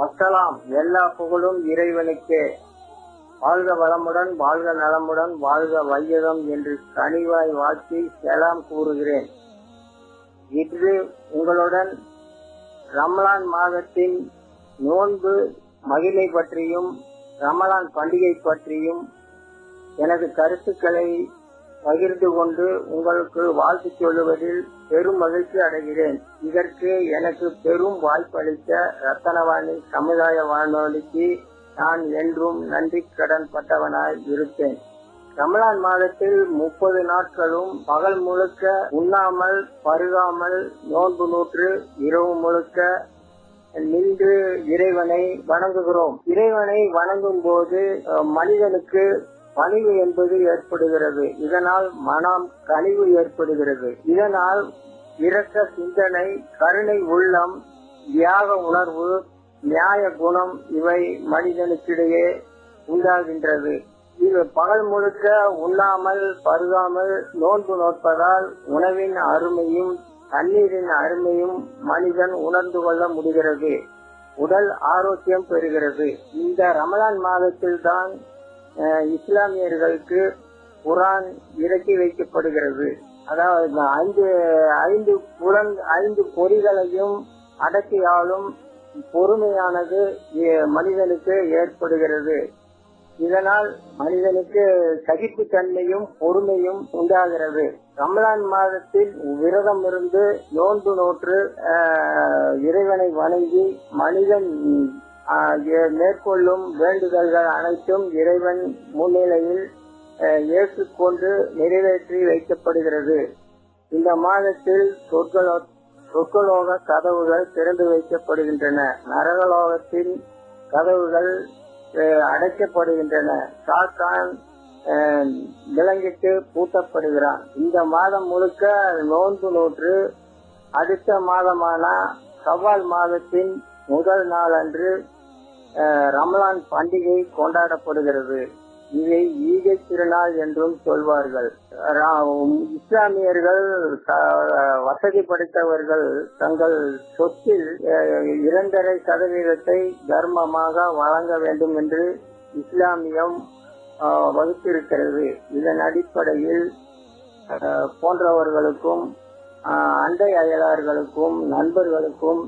வசலாம் எல்லா புகழும் இறைவனுக்கே. வாழ்க வளமுடன் வாழ்க நலமுடன் வாழ்க வையகம் என்று கனிவாய் வாழ்த்தி செலாம் கூறுகிறேன். இன்று உங்களுடன் ரமலான் மாதத்தின் நோன்பு மகிமை பற்றியும் ரமலான் பண்டிகை பற்றியும் எனது கருத்துக்களை பகிர்ந்து கொண்டு உங்களுக்கு வாழ்த்து சொல்லுவதில் பெரும் மகிழ்ச்சி அடைகிறேன். இதற்கு எனக்கு பெரும் வாய்ப்பளித்த ரத்தனவாணி சமுதாய வானொலிக்கு நான் என்றும் நன்றி கடன் பட்டவனாய் இருப்பேன். ரமலான் மாதத்தில் முப்பது நாட்களும் பகல் முழுக்க உண்ணாமல் பருகாமல் நோன்பு நூற்று இரவு முழுக்க நின்று இறைவனை வணங்குகிறோம். இறைவனை வணங்கும் போது மனிதனுக்கு பணிவு என்பது ஏற்படுகிறது. இதனால் மனம் கழிவு ஏற்படுகிறது. இதனால் இரக்க சிந்தனை கருணை உள்ளம் தியாக உணர்வு நியாய குணம் இவை மனிதனுக்கிடையே உண்டாகின்றது. இது பகல் முழுக்க உண்ணாமல் பருகாமல் நோன்பு நோட்பதால் உணவின் அருமையும் தண்ணீரின் அருமையும் மனிதன் உணர்ந்து கொள்ள முடிகிறது. உடல் ஆரோக்கியம் பெறுகிறது. இந்த ரமலான் மாதத்தில் தான் இஸ்லாமியர்களுக்கு குரான் இறக்கி வைக்கப்படுகிறது. அதாவது ஐந்து ஐந்து புலன் ஐந்து பொறிகளையும் அடக்கியாலும் பொறுமையானது மனிதனுக்கு ஏற்படுகிறது. இதனால் மனிதனுக்கு சகிப்பு தன்மையும் பொறுமையும் உண்டாகிறது. ரமலான் மாதத்தில் விரதம் இருந்து நோன்பு நோற்று இறைவனை வணங்கி மனிதன் மேற்கொள்ளும் வேண்டுதல்கள் அனைத்தும் இறைவன் முன்னிலையில் ஏற்றுக்கொண்டு நிறைவேற்றி வைக்கப்படுகிறது. இந்த மாதத்தில் சொற்களோ சொற்கலோக கதவுகள் திறந்து வைக்கப்படுகின்றன. நரகலோகத்தின் கதவுகள் அடைக்கப்படுகின்றன. சாத்தான் விளங்கிட்டு பூட்டப்படுகிறான். இந்த மாதம் முழுக்க நோன்பு நூற்று அடுத்த மாதமான சவால் மாதத்தின் முதல் நாள் அன்று ரமலான் பண்டிகை கொண்டாடப்படுகிறது. இதை ஈகை திருநாள் என்றும் சொல்வார்கள். இஸ்லாமியர்கள் வசதி படைத்தவர்கள் தங்கள் சொத்தில் இரண்டரை சதவீதத்தை தர்மமாக வழங்க வேண்டும் என்று இஸ்லாமியம் வகுத்திருக்கிறது. இதன் அடிப்படையில் போன்றவர்களுக்கும் அண்டை அயலார்களுக்கும் நண்பர்களுக்கும்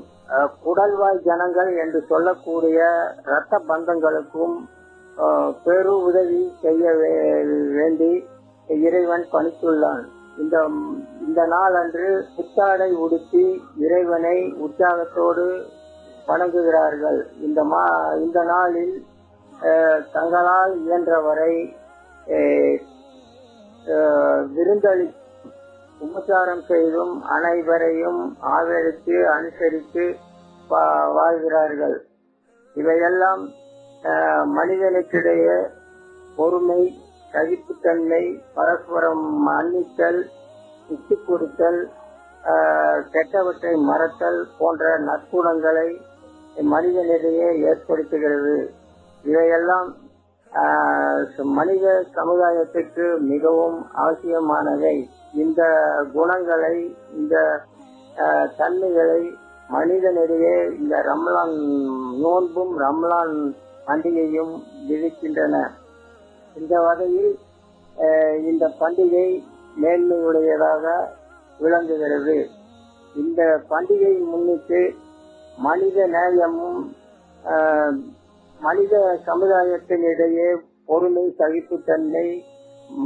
குடல்வாய் ஜனங்கள் என்று சொல்லக்கூடிய இரத்த பந்தங்களுக்கும் பெரு உதவி செய்ய வேண்டி இறைவன் பணித்துள்ளான். இந்த இந்த நாள் அன்று புத்தாடை உடுத்தி இறைவனை உற்சாகத்தோடு வணங்குகிறார்கள். இந்த மா இந்த நாளில் தங்களால் இயன்றவரை விருந்தளி உபச்சாரம் செய்தும் அனைவரையும் ஆதரித்து அனுசரித்து வாழ்கிறார்கள். இவையெல்லாம் மனிதனுக்கிடையே பொறுமை சகிப்புத்தன்மை பரஸ்பரம் மன்னித்தல் விட்டு கொடுத்தல் கெட்டவற்றை மறத்தல் போன்ற நற்குணங்களை மனிதனிடையே ஏற்படுத்துகிறது. இவையெல்லாம் மனித சமுதாயத்திற்கு மிகவும் அவசியமானவை இந்த குணங்களை இந்த தன்மைகளை மனிதனிடையே இந்த ரம்லான் நோன்பும் ரம்லான் பண்டிகையும் விதிக்கின்றன. இந்த வகையில் இந்த பண்டிகை மேன்மையுடையதாக விளங்குகிறது. இந்த பண்டிகையை முன்னிட்டு மனித நேயமும் மனித சமுதாயத்தினிடையே பொறுமை சகிப்புத்தன்மை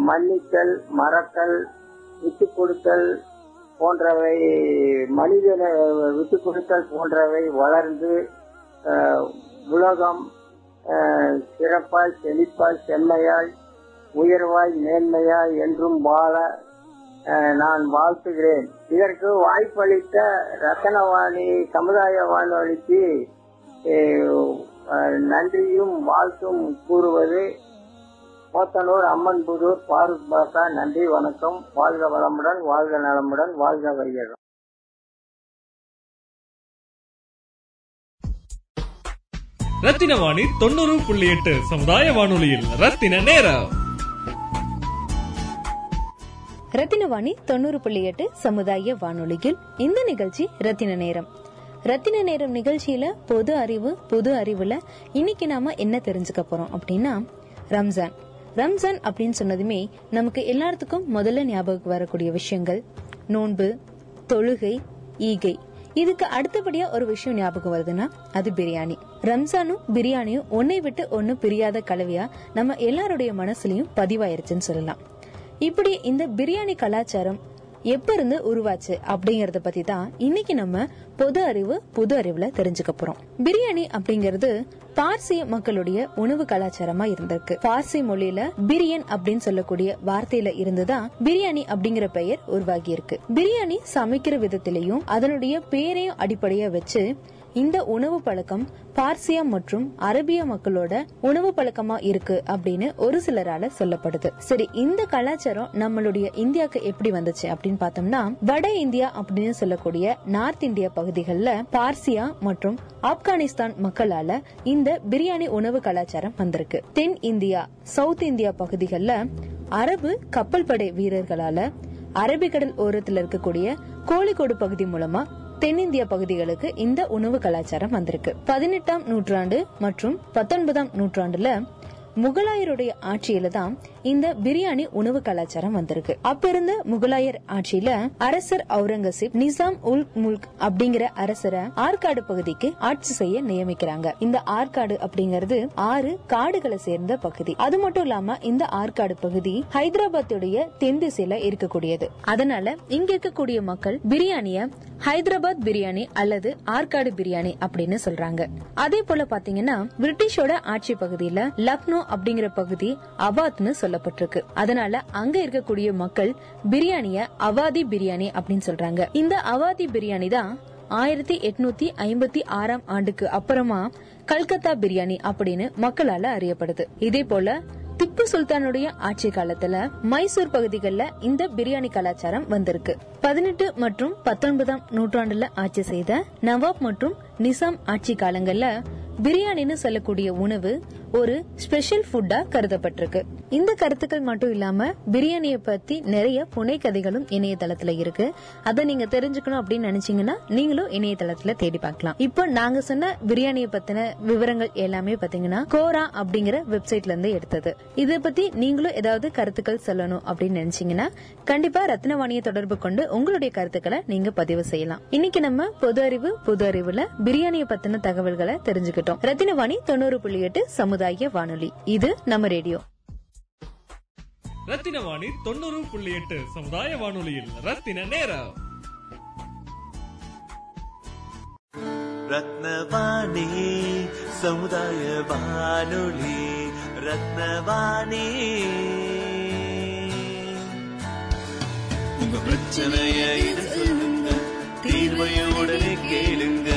மன்னித்தல் மறத்தல் விட்டுக் கொடுத்தல் போன்றவை மனித விட்டுக் கொடுத்தல் போன்றவை வளர்ந்து உலகம் சிறப்பாய் செழிப்பாய் செம்மையாய் உயர்வாய் மேன்மையாய் என்றும் வாழ நான் வாழ்த்துகிறேன். இதற்கு வாய்ப்பளித்த ரத்தனவாணி சமுதாய வானொலிக்கு நன்றியும் வாழ்த்தும் கூறுவது போத்தனூர் அம்மன் புதூர் பாரூக் பாசா நன்றி வணக்கம். வாழ்க வளமுடன் வாழ்க நலமுடன் வாழ்க வையகம். ரத்தின வாணி தொண்ணூறு புள்ளி எட்டு சமுதாய வானொலியில். ரத்தின நேரம். ரத்தினவாணி தொண்ணூறு புள்ளி எட்டு சமுதாய வானொலியில். இந்த நிகழ்ச்சி ரத்தின நேரம். ரத்தின நேரம் நிகழ்ச்சியில பொது அறிவு பொது அறிவுல இன்னைக்கு நாம என்ன தெரிஞ்சுக்க போறோம் அப்படின்னா ரம்ஜான். ரம்ஜான் அப்படின்னு சொன்னதுமே நமக்கு எல்லாத்துக்கும் முதல்ல ஞாபகம் வரக்கூடிய விஷயங்கள். நோன்பு தொழுகை ஈகை. இதுக்கு அடுத்தபடியா ஒரு விஷயம் ஞாபகம் வருதுன்னா அது பிரியாணி. ரம்ஜானும் பிரியாணியும் ஒன்னை விட்டு ஒன்னு பிரியாத கலவையா நம்ம எல்லாருடைய மனசுலயும் பதிவாயிருச்சுன்னு சொல்லலாம். இப்படி இந்த பிரியாணி கலாச்சாரம் எப்ப இருந்து உருவாச்சு அப்படிங்கறத பத்தி தான் இன்னைக்கு நம்ம பொது அறிவு புது அறிவுல தெரிஞ்சுக்க போறோம். பிரியாணி அப்படிங்கறது பார்சிய மக்களுடைய உணவு கலாச்சாரமா இருந்திருக்கு. பார்சி மொழியில பிரியன் அப்படின்னு சொல்லக்கூடிய வார்த்தையில இருந்துதான் பிரியாணி அப்படிங்கிற பெயர் உருவாகி இருக்கு பிரியாணி சமைக்கிற விதத்திலையும் அதனுடைய பேரையும் அடிப்படையா வச்சு இந்த உணவு பழக்கம் பார்சியா மற்றும் அரபிய மக்களோட உணவு பழக்கமா இருக்கு அப்படின்னு ஒரு சிலரால சொல்லப்படுது. சரி இந்த கலாச்சாரம் நம்மளுடைய இந்தியாவுக்கு எப்படி வந்துச்சு அப்படின்னு பார்த்தோம்னா வட இந்தியா அப்படின்னு சொல்லக்கூடிய நார்த் இந்தியா பகுதிகளில் பார்சியா மற்றும் ஆப்கானிஸ்தான் மக்களால இந்த பிரியாணி உணவு கலாச்சாரம் வந்திருக்கு. தென் இந்தியா சவுத் இந்தியா பகுதிகளில் அரபு கப்பல் படை வீரர்களால அரபிக்கடல் ஓரத்தில் இருக்கக்கூடிய கோழிக்கோடு பகுதி மூலமா தென்னிந்திய பகுதிகளுக்கு இந்த உணவு கலாச்சாரம் வந்திருக்கு. பதினெட்டாம் நூற்றாண்டு மற்றும் பத்தொன்பதாம் நூற்றாண்டுல முகலாயருடைய ஆட்சியில தான் இந்த பிரியாணி உணவு கலாச்சாரம் வந்திருக்கு. அப்ப இருந்த முகலாயர் ஆட்சியில அரசர் அவுரங்கசீப் நிசாம் உல் முல்க் அப்படிங்கிற அரசரை ஆற்காடு பகுதிக்கு ஆட்சி செய்ய நியமிக்கிறாங்க. இந்த ஆற்காடு அப்படிங்கிறது ஆறு காடுகளை சேர்ந்த பகுதி. அது மட்டும் இல்லாம இந்த ஆற்காடு பகுதி ஹைதராபாத்துடைய தென் திசையில இருக்கக்கூடியது. அதனால இங்க இருக்கக்கூடிய மக்கள் பிரியாணிய ஹைதராபாத் பிரியாணி அல்லது ஆற்காடு பிரியாணி அப்படின்னு சொல்றாங்க. அதே போல பாத்தீங்கன்னா பிரிட்டிஷோட ஆட்சி பகுதியில லக்னோ அப்படிங்கிற பகுதி அபாத்னு சொல்ல சொல்லப்பட்டிருக்கு. அதனால அங்க இருக்கக்கூடிய மக்கள் பிரியாணிய அவாதி பிரியாணி அப்படின்னு சொல்றாங்க. இந்த அவாதி பிரியாணி தான் ஆயிரத்தி எட்நூத்தி ஐம்பத்தி ஆறாம் ஆண்டுக்கு அப்புறமா கல்கத்தா பிரியாணி அப்படின்னு மக்களால அறியப்படுது. இதே போல திப்பு சுல்தானுடைய ஆட்சி காலத்துல மைசூர் பகுதிகளில் இந்த பிரியாணி கலாச்சாரம் வந்திருக்கு. பதினெட்டு மற்றும் பத்தொன்பதாம் நூற்றாண்டுல ஆட்சி செய்த நவாப் மற்றும் நிசாம் ஆட்சி காலங்கள்ல பிரியாணின்னு சொல்லக்கூடிய உணவு ஒரு ஸ்பெஷல் ஃபுட்டா கருதப்பட்டிருக்கு. இந்த கருத்துக்கள் மட்டும் இல்லாம பிரியாணியை பத்தி நிறைய புனை கதைகளும் இணையதளத்துல இருக்கு. அதை நீங்க தெரிஞ்சுக்கணும் அப்படின்னு நினைச்சீங்கன்னா நீங்களும் இணையதளத்துல தேடி பார்க்கலாம். இப்போ நாங்க சொன்ன பிரியாணியை பத்தின விவரங்கள் எல்லாமே பாத்தீங்கன்னா கோரா அப்படிங்கிற வெப்சைட்ல இருந்து எடுத்தது. இதை பத்தி நீங்களும் ஏதாவது கருத்துக்கள் சொல்லணும் அப்படின்னு நினைச்சீங்கன்னா கண்டிப்பா ரத்னவாணியை தொடர்பு கொண்டு உங்களுடைய கருத்துக்களை நீங்க பதிவு செய்யலாம். இன்னைக்கு நம்ம பொது அறிவு பொது அறிவுல பிரியாணியை பத்தின தகவல்களை தெரிஞ்சுக்கிட்டோம். ரத்தினவாணி தொண்ணூறு புள்ளி எட்டு சமுதாய வானொலி. இது நம்ம ரேடியோ. ரத்தின வாணி தொண்ணூறு புள்ளி எட்டு சமுதாய வானொலியில். ரத்தின நேரம். ரத்னவாணி சமுதாய வானொலி. ரத்னவாணி உங்க பிரச்சனைய இது சொல்லுங்க தீர்வைய உடனே கேளுங்க.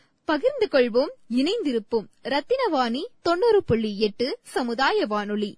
பகிர்ந்து கொள்வோம் இணைந்திருப்போம். ரத்தினவாணி தொண்ணூறு புள்ளி எட்டு சமுதாய வானொலி.